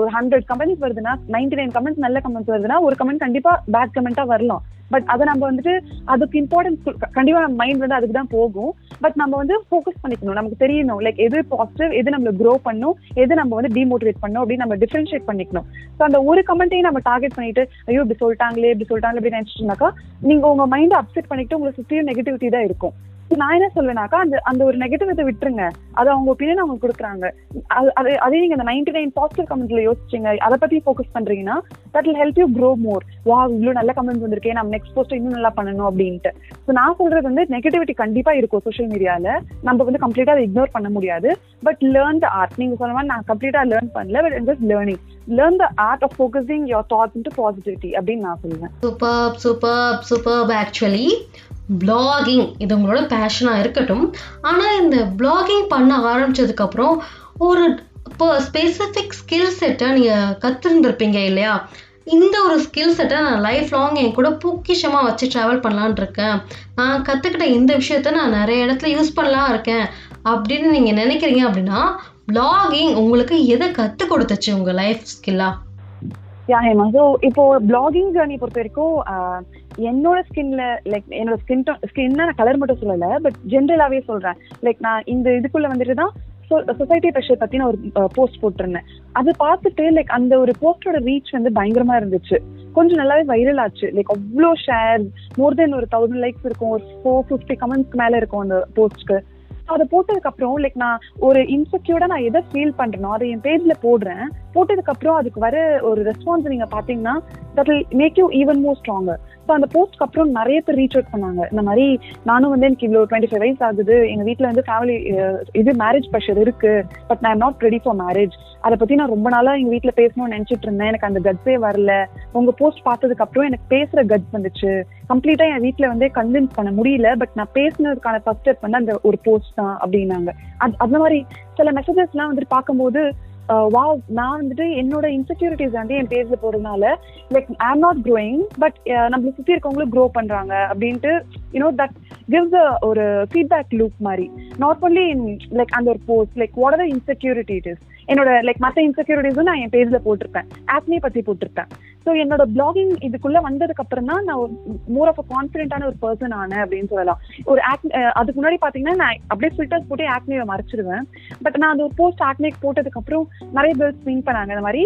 ஒரு ஹண்ட்ரட் கமெண்ட்ஸ் வருதுன்னா நைன்டி நைன் கமெண்ட்ஸ் நல்ல கமெண்ட்ஸ் வருதுன்னா ஒரு கமெண்ட் கண்டிப்பா பேட் கமெண்டா வரலாம். பட் அதை நம்ம வந்துட்டு அதுக்கு இம்பார்ட்டன்ஸ் கண்டிப்பா நம்ம மைண்ட் வந்து அதுக்கு தான் போகும். பட் நம்ம வந்து ஃபோக்கஸ் பண்ணிக்கணும். நமக்கு தெரியணும். லைக் எது பாசிட்டிவ் எது நம்மள க்ரோ பண்ணும் எது நம்ம வந்து டிமோட்டிவேட் பண்ணும் அப்படின்னு நம்ம டிஃபரன்ஷியேட் பண்ணிக்கணும். ஸோ அந்த ஒரு கமெண்ட்டையும் நம்ம டார்கெட் பண்ணிட்டு ஐயோ இப்படி சொல்லிட்டாங்களே இப்படி சொல்லிட்டாங்களே அப்படின்னு நினைச்சிட்டுனாக்கா நீங்க உங்க மைண்டை அப்செட் பண்ணிட்டு உங்களை சுற்றியும் நெகட்டிவிட்டி தான் இருக்கும். நான் என்ன சொல்லுனாக்கா அந்த அந்த ஒரு நெகட்டிவிட்டி விட்டுருங்க. அது அவங்க ஒப்பீனியன் அவங்க கொடுக்குறாங்க. அது அதே நீங்க அந்த நைன்டி நைன் பாசிட்டிவ் கமெண்ட்ல யோசிச்சீங்க. அதை பத்தி ஃபோக்கஸ் பண்றீங்கன்னா that will help you grow more வா இவ்வளவு நல்ல கமெண்ட் வந்திருக்கேன் நம்ம நெக்ஸ்ட் போஸ்ட் இன்னும் நல்லா பண்ணணும் அப்படின்ட்டு. ஸோ நான் சொல்றது வந்து நெகட்டிவிட்டி கண்டிப்பா இருக்கும் சோஷியல் மீடியால நம்ம வந்து கம்ப்ளீட்டா அதை இக்னோர் பண்ண முடியாது. பட் லேர்ன் த ஆர்ட் நீங்க சொன்ன மாதிரி நான் கம்ப்ளீட்டா லேர்ன் பண்ணல but just learning learn the art of focusing your thoughts into positivity அப்படின்னு நான் சொல்லுவேன். Super super super actually blogging இது உங்களோட பேஷனாக இருக்கட்டும். ஆனால் இந்த பிளாகிங் பண்ண ஆரம்பிச்சதுக்கப்புறம் ஒரு இப்போ ஸ்பெசிஃபிக் ஸ்கில் செட்டை நீங்கள் கற்றுருந்துருப்பீங்க இல்லையா? இந்த ஒரு ஸ்கில் செட்டை நான் லைஃப் லாங் என் கூட பொக்கிஷமாக வச்சு ட்ராவல் பண்ணலான் இருக்கேன். நான் கற்றுக்கிட்ட இந்த விஷயத்த நான் நிறைய இடத்துல யூஸ் பண்ணலாம் இருக்கேன். அப்படின்னு நீங்கள் நினைக்கிறீங்க அப்படின்னா பிளாகிங் உங்களுக்கு எதை கற்றுக் கொடுத்துச்சு உங்கள் லைஃப் ஸ்கில்லாக யா ஹேமா ஸோ இப்போ பிளாகிங் ஜேர்னி பொறுத்த வரைக்கும் uh, என்னோட ஸ்கின்ல லைக் என்னோட ஸ்கின் ஸ்கின்னா நான் கலர் மட்டும் சொல்லலை பட் ஜென்ரலாகவே சொல்றேன். லைக் நான் இந்த இதுக்குள்ள வந்துட்டு தான் சொசைட்டி ப்ரெஷர் பத்தி நான் ஒரு uh, போஸ்ட் போட்டிருந்தேன். அதை பார்த்துட்டு லைக் அந்த ஒரு போஸ்டோட ரீச் வந்து பயங்கரமா இருந்துச்சு. கொஞ்சம் நல்லாவே வைரல் ஆச்சு. லைக் அவ்வளோ ஷேர் மோர் தென் ஒரு தௌசண்ட் லைக்ஸ் இருக்கும். ஒரு ஃபோர் ஃபிஃப்டி கமெண்ட்ஸ்க்கு மேல இருக்கும் அந்த போஸ்ட்க்கு அதை போட்டதுக்கு அப்புறம் லைக் நான் ஒரு இன்செக்யூர்டா நான் எதை ஃபீல் பண்றேனோ அதை என் பேஜ்ல போடுறேன் போட்டதுக்கு அப்புறம் அதுக்கு வர ஒரு ரெஸ்பான்ஸ் நீங்க பாத்தீங்கன்னா that will make you even more stronger so அந்த போஸ்ட்க்கு அப்புறம் நிறைய பேர் ரீச் அவுட் பண்ணாங்க. இந்த மாதிரி நானும் வந்து எனக்கு இவ்வளோ டுவெண்ட்டி ஃபைவ் வயசு ஆகுது. எங்கள் வீட்டில் வந்து ஃபேமிலி இது மேரேஜ் ப்ரெஷர் இருக்கு. பட் நான் நாட் ரெடி ஃபார் மேரேஜ் அதை பத்தி நான் ரொம்ப நாளா எங்க வீட்டில் பேசணும்னு நினைச்சிட்டு இருந்தேன். எனக்கு அந்த கட்ஸே வரல. உங்க போஸ்ட் பார்த்ததுக்கு அப்புறம் எனக்கு பேசுற கட்ஸ் வந்துச்சு. கம்ப்ளீட்டா என் வீட்டில் வந்து கன்வின்ஸ் பண்ண முடியல. பட் நான் பேசினதுக்கான ஃபர்ஸ்ட் ஸ்டெப் வந்து அந்த ஒரு போஸ்ட் தான் அப்படின்னாங்க. அது அந்த மாதிரி சில மெசேஜஸ்லாம் வந்துட்டு பார்க்கும்போது Uh, வா நான் வந்துட்டு என்னோட இன்செக்யூரிட்டிஸ் வந்து என் பேர்ல போறதுனால like I am not growing but நம்மளை சுத்தி இருக்கவங்களும் க்ரோ பண்றாங்க அப்படின்ட்டு யூனோ தட் கிவ்ஸ் ஒரு ஃபீட்பேக் லூப் மாதிரி. நாட் ஒன்லி இன் லைக் அந்த ஒரு post like what are insecurity it is என்னோட லைக் மற்ற இன்செக்யூரிட்டிஸும் நான் என் பேஜ்ல போட்டிருப்பேன். ஆப்னே பத்தி போட்டிருப்பேன். ஸோ என்னோட பிளாகிங் இதுக்குள்ள வந்ததுக்கு அப்புறம் தான் நான் மோர் ஆஃப் அ கான்ஃபிடென்ட்டான ஒரு பர்சன் ஆனேன் அப்படின்னு சொல்லலாம். ஒரு ஆக் அதுக்கு முன்னாடி பாத்தீங்கன்னா நான் அப்படியே ஃபில்டர்ஸ் போட்டு ஆக்னியை மறைச்சிடுவேன் பட் நான் அந்த ஒரு போஸ்ட் ஆக்னேக் போட்டதுக்கு அப்புறம் நிறைய பேர் ஸ்விங் பண்ணாங்க. இந்த மாதிரி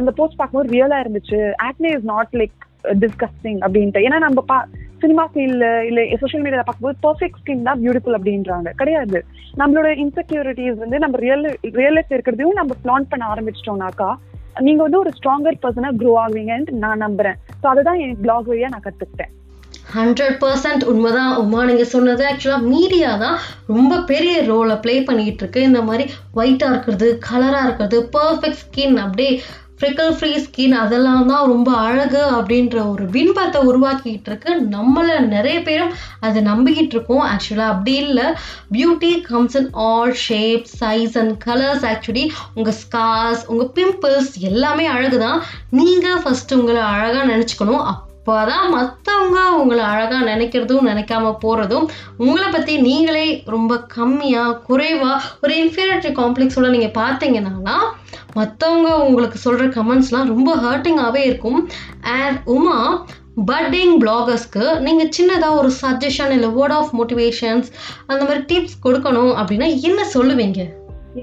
அந்த போஸ்ட் பார்க்கும்போது ரியலா இருந்துச்சு. Acne is not like disgusting அப்படின்ட்டு. ஏன்னா நம்ம பா சினிமா இல்ல இல்ல சோஷியல் மீடியா பார்க்கும்போது பர்ஃபெக்ட் ஸ்கின் தான் பியூட்டிஃபுல் அப்படின்றாங்க. கிடையாது. நம்மளோட இன்செக்யூரிட்டிஸ் வந்து நம்ம ரியல் ரியல் லைஃப் இருக்கிறதையும் நம்ம பிளான் பண்ண ஆரம்பிச்சிட்டோம்னாக்கா நீங்க வந்து ஒரு ஸ்ட்ராங்கர் பர்சனா க்ரோ ஆகுவீங்கன்னு நான் நம்புறேன். ஸோ அதுதான் என் பிளாக் வழியா நான் கத்துக்கிட்டேன். ஹண்ட்ரட் பர்சன்ட் உண்மைதான். உமா நீங்க சொன்னது ஆக்சுவலாக மீடியா தான் ரொம்ப பெரிய ரோலை ப்ளே பண்ணிட்டு இருக்கு. இந்த மாதிரி ஒயிட்டாக இருக்கிறது கலராக இருக்கிறது பர்ஃபெக்ட் ஸ்கின் அப்படியே ஃப்ரிக்கல் ஃப்ரீ ஸ்கின் அதெல்லாம் தான் ரொம்ப அழகு அப்படின்ற ஒரு பின்பத்தை உருவாக்கிட்டு இருக்கு. நம்மளை நிறைய பேரும் அதை நம்பிக்கிட்டு இருக்கோம். ஆக்சுவலாக அப்படி இல்லை. Beauty comes in all shape size and colours actually உங்கள் ஸ்கார்ஸ் உங்கள் பிம்பிள்ஸ் எல்லாமே அழகு தான் நீங்கள் ஃபஸ்ட்டு உங்களை அழகாக நினச்சிக்கணும். அப்போதான் மற்றவங்க உங்களை அழகாக நினைக்கிறதும் நினைக்காம போகிறதும் உங்களை பற்றி நீங்களே ரொம்ப கம்மியாக குறைவாக ஒரு இன்ஃபீரியாரிட்டி காம்ப்ளெக்ஸோட நீங்கள் பார்த்தீங்கன்னா மற்றவங்க உங்களுக்கு சொல்கிற கமெண்ட்ஸ்லாம் ரொம்ப ஹர்ட்டிங்காகவே இருக்கும். அண்ட் உமா பட்டிங் பிளாகர்ஸ்க்கு நீங்கள் சின்னதாக ஒரு சஜஷன் இல்லை வேர்ட் ஆஃப் மோட்டிவேஷன்ஸ் அந்த மாதிரி டிப்ஸ் கொடுக்கணும் அப்படின்னா என்ன சொல்லுவீங்க?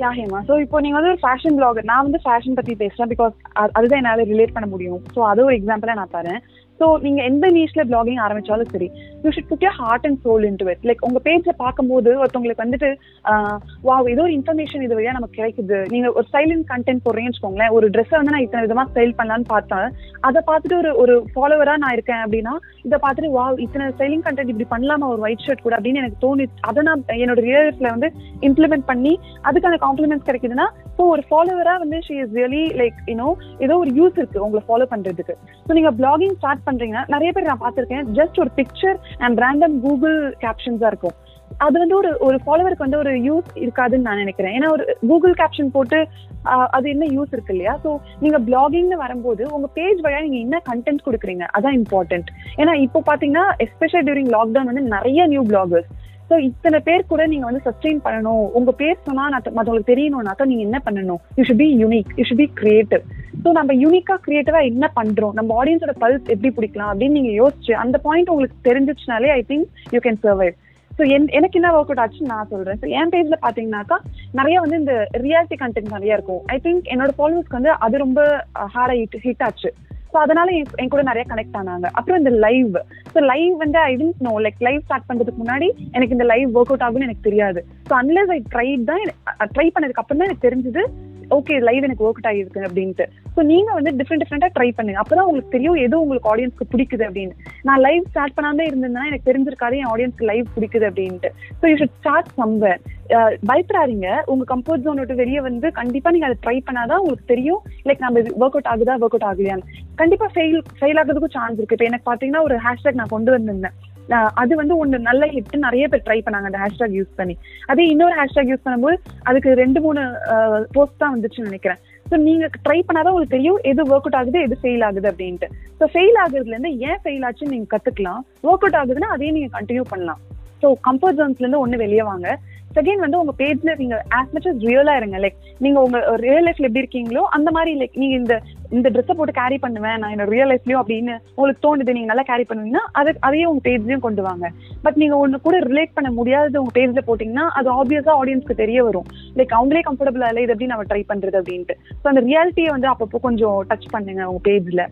யா ஹேமா. ஸோ இப்போ நீங்க வந்து ஒரு ஃபேஷன் பிளாகர் நான் வந்து ஃபேஷன் பத்தி பேசுறேன் பிகாஸ் அதுதான் என்னால ரிலேட் பண்ண முடியும். ஸோ அது ஒரு எக்ஸாம்பிளா நான் தரேன். ஸோ நீங்க எந்த நீஷ்ல பிளாகிங் ஆரம்பிச்சாலும் சரி you should put your heart and soul into it like உங்க பேஜ்ல பார்க்கும்போது ஒருத்தவங்களுக்கு வந்துட்டு வா ஏதோ ஒரு இன்ஃபர்மேஷன் இது வழியா நமக்கு கிடைக்குது. நீங்க ஒரு ஸ்டைலிங் கண்டென்ட் போடுறீங்கன்னு வச்சுக்கோங்களேன் ஒரு ட்ரெஸ்ஸை வந்து நான் இத்தனை விதமா ஸ்டைல் பண்ணலான்னு பார்த்தேன். அதை பார்த்துட்டு ஒரு ஒரு ஃபாலோவரா நான் இருக்கேன் அப்படின்னா இதை பார்த்துட்டு வா இத்தனை ஸ்டைலிங் கண்டென்ட் இப்படி பண்ணலாமா? ஒரு ஒயிட் ஷர்ட் கூட அப்படின்னு எனக்கு தோணி அதை நான் என்னோட ரியல்ஸ்ல வந்து இம்ப்ளிமெண்ட் பண்ணி அதுக்கான காம்ப்ளிமெண்ட்ஸ் கிடைக்குதுன்னா ஸோ ஒரு ஃபாலோவரா வந்து she is really like you know ஏதோ ஒரு யூஸ் இருக்கு உங்களை ஃபாலோ பண்றதுக்கு. ஸோ நீங்க பிளாகிங் ஸ்டார்ட் பண்றீங்கன்னா நிறைய பேர் நான் பார்த்திருக்கேன் ஜஸ்ட் ஒரு பிக்சர் அண்ட் ரேண்டம் கூகுள் கேப்ஷன்ஸா இருக்கும். அது வந்து ஒரு ஒரு ஃபாலோவருக்கு வந்து ஒரு யூஸ் இருக்காதுன்னு நான் நினைக்கிறேன். ஏன்னா ஒரு கூகுள் கேப்ஷன் போட்டு அது என்ன யூஸ் இருக்கு இல்லையா? ஸோ நீங்க பிளாகிங்னு வரும்போது உங்க பேஜ் வழியா நீங்க என்ன கண்டென்ட் கொடுக்குறீங்க? அதான் இம்பார்ட்டன்ட் ஏன்னா இப்போ பாத்தீங்கன்னா எஸ்பெஷல் டியூரிங் லாக்டவுன் வந்து நிறைய நியூ பிளாகர்ஸ் ஸோ இத்தனை பேர் கூட நீங்க வந்து சஸ்டெயின் பண்ணணும். உங்க பேர் சொன்னா நான் மற்றவங்களுக்கு தெரியணும்னாக்கா நீங்க என்ன பண்ணணும்? You should be unique you should be creative so நம்ம யூனிக்கா கிரியேட்டிவா என்ன பண்றோம்? நம்ம ஆடியன்ஸோட பல்ஸ் எப்படி பிடிக்கலாம் அப்படின்னு நீங்க யோசிச்சு அந்த பாயிண்ட் உங்களுக்கு தெரிஞ்சிச்சுனாலே I think you can survive so எனக்கு என்ன ஒர்க் அவுட் ஆச்சுன்னு நான் சொல்றேன். ஸோ என் பேஜ்ல பாத்தீங்கன்னாக்கா நிறைய வந்து இந்த ரியாலிட்டி கண்டென்ட் நிறைய இருக்கும். ஐ திங்க் என்னோட ஃபாலோவர்ஸ்க்கு வந்து அது ரொம்ப ஹாரா ஹிட் ஹிட் ஆச்சு. ஸோ அதனால என் கூட நிறைய கனெக்ட் ஆனாங்க. அப்புறம் இந்த லைவ் ஸோ லைவ் வந்து I didn't know like live start பண்றதுக்கு முன்னாடி எனக்கு இந்த லைவ் ஒர்க் அவுட் ஆகும்னு எனக்கு தெரியாது. ஸோ அன்லஸ் ஐ ட்ரை தான் ட்ரை பண்ணதுக்கு அப்புறம் தான் எனக்கு தெரிஞ்சது. ஓகே லைவ் எனக்கு ஒர்க் அவுட் ஆகிருக்கு அப்படின்ட்டு. ஸோ நீங்க வந்து டிஃப்ரெண்ட் டிஃப்ரெண்டா ட்ரை பண்ணுங்க. அப்பதான் உங்களுக்கு தெரியும் எது உங்களுக்கு ஆடியன்ஸ்க்கு பிடிக்குது அப்படின்னு. நான் லைவ் ஸ்டார்ட் பண்ணாம இருந்தேன்னா எனக்கு தெரிஞ்சிருக்காது என் ஆடியன்ஸ்க்கு லைவ் பிடிக்குது அப்படின்ட்டு. So you should start somewhere பயப்படாதீங்க. உங்க கம்ஃபர்ட் ஜோன் விட்டு வெளியே வந்து கண்டிப்பா நீங்க அதை ட்ரை பண்ணாதான் உங்களுக்கு தெரியும். லைக் நம்ம ஒர்க் அவுட் ஆகுதா ஒர்க் அவுட் ஆகலையான்னு. கண்டிப்பா ஃபெயில் ஃபெயில் ஆகிறதுக்கும் சான்ஸ் இருக்கு. இப்போ எனக்கு பாத்தீங்கன்னா ஒரு ஹேஷ்டேக் நான் கொண்டு வந்திருந்தேன். அது வந்து ஒன்று நல்ல ஹிட் நிறைய பேர் ட்ரை பண்ணாங்க அந்த ஹேஷ்டேக் யூஸ் பண்ணி. அதே இன்னொரு ஹேஷ்டேக் யூஸ் பண்ணும்போது அதுக்கு ரெண்டு மூணு போஸ்ட் தான் வந்துச்சுன்னு நினைக்கிறேன். ஸோ நீங்க ட்ரை பண்ணாதான் உங்களுக்கு தெரியும் எது ஒர்க் அவுட் ஆகுது எது ஃபெயில் ஆகுது அப்படின்ட்டு. ஸோ ஃபெயில் ஆகுறதுல இருந்து ஏன் ஃபெயில் ஆச்சுன்னு நீங்க கத்துக்கலாம். ஒர்க் அவுட் ஆகுதுன்னா அதையும் நீங்க கண்டினியூ பண்ணலாம். ஸோ கம்ஃபர்ட் ஜோன்ஸ்ல இருந்து வெளியே வாங்க. செகண்ட் வந்து உங்க பேஜ்ல நீங்க ஆஸ் மச் அஸ் ரியலா இருங்க. லைக் நீங்க உங்க ரியல் லைஃப்ல எப்படி இருக்கீங்களோ அந்த மாதிரி லைக் நீங்க இந்த இந்த ட்ரெஸ்ஸை போட்டு கேரி பண்ணுவேன். நான் என்னோட ரியல் லைஃப்லயும் அப்படின்னு உங்களுக்கு தோணுது நீங்க நல்லா கேரி பண்ணுவீங்கன்னா அது அதையே உங்க பேஜ்லயும் கொண்டு வாங்க. பட் நீங்க ஒண்ணு கூட ரிலேட் பண்ண முடியாதது உங்க பேஜ்ல போட்டீங்கன்னா அது ஆப்வியஸா ஆடியன்ஸ்க்கு தெரிய வரும். லைக் அவங்களே கம்ஃபர்டபுளா இல்லை இது எப்படி நம்ம ட்ரை பண்றது அப்படின்ட்டு. ஸோ அந்த ரியாலிட்டியை வந்து அப்பப்போ கொஞ்சம் டச் பண்ணுங்க உங்க பேஜ்ல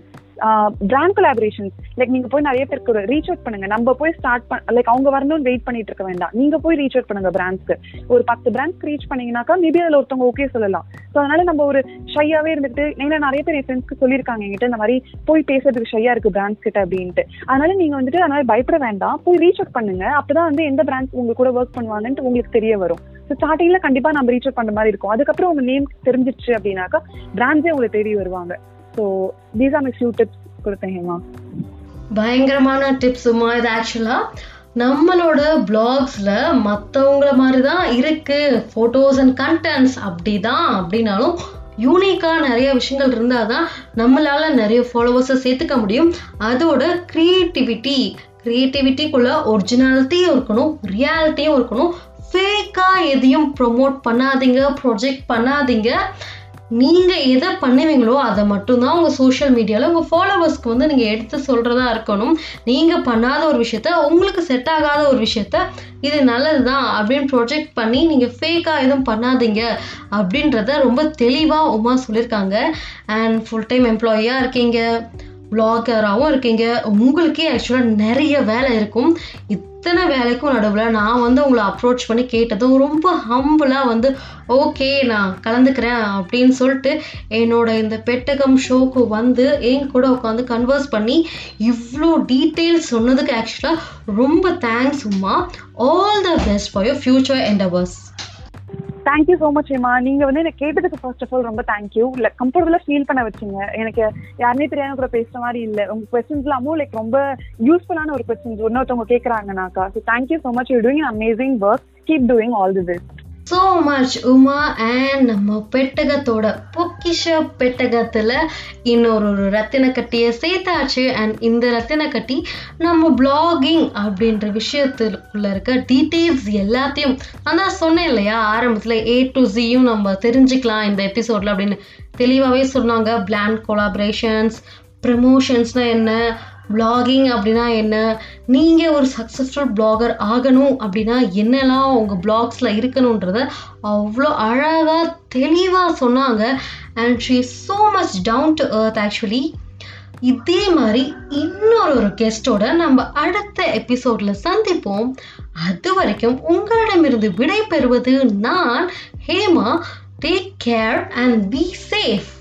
பிராண்ட் கொலாபரேஷன் லைக் நீங்க போய் நிறைய பேருக்கு ஒரு ரீச் அவுட் பண்ணுங்க. நம்ம போய் ஸ்டார்ட் பண்ண லைக் அவங்க வரணும்னு வெயிட் பண்ணிட்டு இருக்க வேண்டாம். நீங்க போய் ரீச் அவுட் பண்ணுங்க பிராண்ட்ஸ்க்கு ஒரு பத்து பிராண்ட்ஸ்க்கு ரீச் பண்ணீங்கன்னாக்கா மேபி அதுல ஒருத்தவங்க ஓகே சொல்லலாம். ஸோ அதனால நம்ம ஒரு ஷையாவே இருந்துட்டு ஏன்னா நிறைய பேர் என் ஃப்ரெண்ட்ஸ்க்கு சொல்லியிருக்காங்க என்கிட்ட இந்த மாதிரி போய் பேசுறதுக்கு ஷையா இருக்கு பிராண்ட்ஸ் கிட்ட அப்படின்ட்டு. அதனால நீங்க வந்துட்டு அதனால பயப்பட வேண்டாம். போய் ரீச் அவுட் பண்ணுங்க. அப்பதான் வந்து எந்த பிராண்ட்ஸ் உங்க கூட ஒர்க் பண்ணுவாங்கன்ட்டு உங்களுக்கு தெரிய வரும். ஸோ ஸ்டார்டிங்ல கண்டிப்பா நம்ம ரீச் அவுட் பண்ற மாதிரி இருக்கும். அதுக்கப்புறம் உங்க நேம் தெரிஞ்சிச்சு அப்படின்னாக்கா பிராண்ட்ஸே உங்களுக்கு தேடி வருவாங்க. So these are my few tips கொடுத்தேன் ஹேமா. பயங்கரமான டிப்ஸுமா இது ஆக்சுவலா நம்மளோட பிளாக்ஸ்ல மற்றவங்கள மாதிரி தான் இருக்கு. ஃபோட்டோஸ் அண்ட் கண்டென்ட்ஸ் அப்படிதான் அப்படின்னாலும் யூனிக்காக நிறைய விஷயங்கள் இருந்தால் தான் நம்மளால நிறைய ஃபாலோவர்ஸை சேர்த்துக்க முடியும். அதோட க்ரியேட்டிவிட்டி க்ரியேட்டிவிட்டிக்குள்ளே ஒரிஜினாலிட்டியும் இருக்கணும் ரியாலிட்டியும் இருக்கணும். ஃபேக்காக எதையும் ப்ரொமோட் பண்ணாதீங்க ப்ரொஜெக்ட் பண்ணாதீங்க. நீங்கள் எதை பண்ணுவீங்களோ அதை மட்டும்தான் உங்கள் சோஷியல் மீடியாவில் உங்கள் ஃபாலோவர்ஸ்க்கு வந்து நீங்கள் எடுத்து சொல்கிறதா இருக்கணும். நீங்கள் பண்ணாத ஒரு விஷயத்த உங்களுக்கு செட் ஆகாத ஒரு விஷயத்த இது நல்லது தான் அப்படின்னு ப்ரொஜெக்ட் பண்ணி நீங்கள் ஃபேக்காக எதுவும் பண்ணாதீங்க அப்படின்றத ரொம்ப தெளிவாக உமா சொல்லியிருக்காங்க அண்ட் ஃபுல் டைம் எம்ப்ளாயியாக இருக்கீங்க பிளாகராகவும் இருக்கீங்க. உங்களுக்கே ஆக்சுவலாக நிறைய வேலை இருக்கும். இத்தனை வேலைக்கும் நடுவில் நான் வந்து உங்களை அப்ரோச் பண்ணி கேட்டதும் ரொம்ப ஹம்புலாக வந்து ஓகே நான் கலந்துக்கிறேன் அப்படின்னு சொல்லிட்டு என்னோட இந்த பெட்டகம் ஷோக்கு வந்து என் கூட உட்காந்து கன்வர்ஸ் பண்ணி இவ்வளோ டீட்டெயில்ஸ் சொன்னதுக்கு ஆக்சுவலாக ரொம்ப thanks Uma all the best for your future endeavours thank you so much Hema நீங்க வந்து எனக்கு கேட்டதுக்கு ஃபர்ஸ்ட் ஆஃப் ஆல் ரொம்ப தேங்க்யூ இல்ல கம்ஃபர்டபுளா ஃபீல் பண்ண வச்சுங்க. எனக்கு யாருமே தெரியாம கூட பேசுற மாதிரி இல்ல. உங்க கொஸ்டின்ஸ் எல்லாமும் லைக் ரொம்ப யூஸ்ஃபுல்லான ஒரு கொஸ்டின்ஸ் இன்னொருத்தவங்க கேட்கறாங்கனாக்கா so thank you so much you doing amazing work keep doing all the best so much Uma and நம்ம பெட்டகத்தோட பொக்கிஷ பெட்டகத்தில் இன்னொரு ஒரு ரத்தின சேர்த்தாச்சு. அண்ட் இந்த ரத்தின கட்டி நம்ம பிளாகிங் அப்படின்ற விஷயத்துக்குள்ள இருக்க டீட்டெயில்ஸ் எல்லாத்தையும் நான் சொன்னேன் இல்லையா? ஆரம்பத்தில் ஏ டு ஜியும் நம்ம தெரிஞ்சுக்கலாம் இந்த எபிசோடில் அப்படின்னு. தெளிவாகவே சொன்னாங்க. பிளான் கொலாபரேஷன்ஸ் ப்ரமோஷன்ஸ்னால் என்ன? பிளாகிங் அப்படின்னா என்ன? நீங்கள் ஒரு சக்ஸஸ்ஃபுல் பிளாகர் ஆகணும் அப்படின்னா என்னெல்லாம் உங்கள் பிளாக்ஸில் இருக்கணுன்றத அவ்வளோ அழகாக தெளிவாக சொன்னாங்க. And she so much down to earth actually இதே மாதிரி இன்னொரு ஒரு கெஸ்டோட நம்ம அடுத்த எபிசோடில் சந்திப்போம். அது வரைக்கும் உங்களிடமிருந்து விடை பெறுவது நான் Hema. Take care and be safe